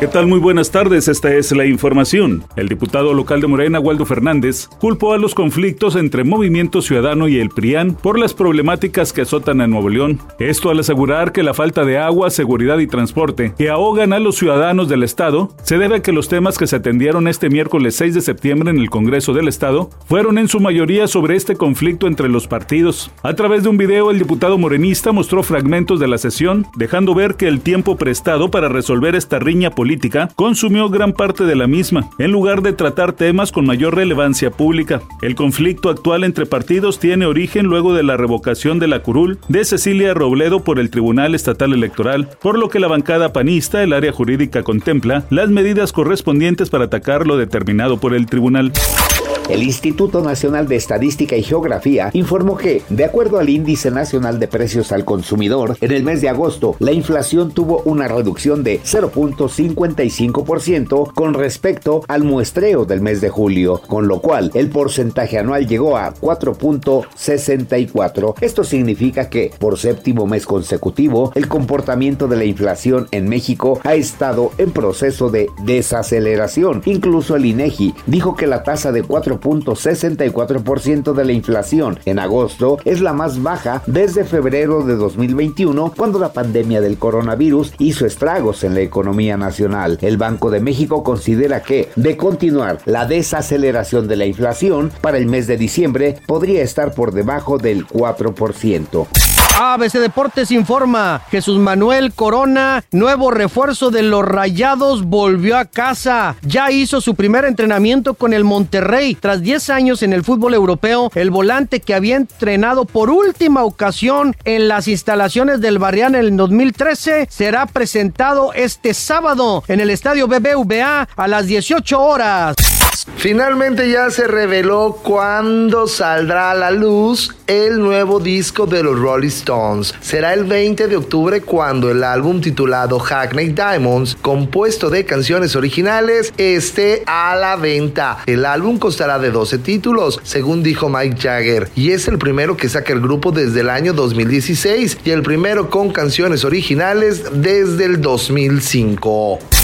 ¿Qué tal? Muy buenas tardes, esta es la información. El diputado local de Morena, Waldo Fernández, culpó a los conflictos entre Movimiento Ciudadano y el PRIAN por las problemáticas que azotan a Nuevo León. Esto al asegurar que la falta de agua, seguridad y transporte que ahogan a los ciudadanos del Estado se debe a que los temas que se atendieron este miércoles 6 de septiembre en el Congreso del Estado fueron en su mayoría sobre este conflicto entre los partidos. A través de un video, el diputado morenista mostró fragmentos de la sesión, dejando ver que el tiempo prestado para resolver esta riña política consumió gran parte de la misma, en lugar de tratar temas con mayor relevancia pública. El conflicto actual entre partidos tiene origen luego de la revocación de la curul de Cecilia Robledo por el Tribunal Estatal Electoral, por lo que la bancada panista, el área jurídica, contempla las medidas correspondientes para atacar lo determinado por el tribunal. El Instituto Nacional de Estadística y Geografía informó que, de acuerdo al Índice Nacional de Precios al Consumidor, en el mes de agosto la inflación tuvo una reducción de 0.55% con respecto al muestreo del mes de julio, con lo cual el porcentaje anual llegó a 4.64. Esto significa que, por séptimo mes consecutivo, el comportamiento de la inflación en México ha estado en proceso de desaceleración. Incluso el INEGI dijo que la tasa de 4 ciento de la inflación en agosto es la más baja desde febrero de 2021 cuando la pandemia del coronavirus hizo estragos en la economía nacional. El Banco de México considera que, de continuar la desaceleración de la inflación, para el mes de diciembre podría estar por debajo del 4%. ABC Deportes informa, Jesús Manuel Corona, nuevo refuerzo de los Rayados, volvió a casa. Ya hizo su primer entrenamiento con el Monterrey. Tras 10 años en el fútbol europeo, el volante que había entrenado por última ocasión en las instalaciones del Barrián en el 2013 será presentado este sábado en el estadio BBVA a las 18 horas. Finalmente ya se reveló cuándo saldrá a la luz el nuevo disco de los Rolling Stones. Será el 20 de octubre cuando el álbum titulado Hackney Diamonds, compuesto de canciones originales, esté a la venta. El álbum costará de 12 títulos, según dijo Mike Jagger, y es el primero que saca el grupo desde el año 2016 y el primero con canciones originales desde el 2005.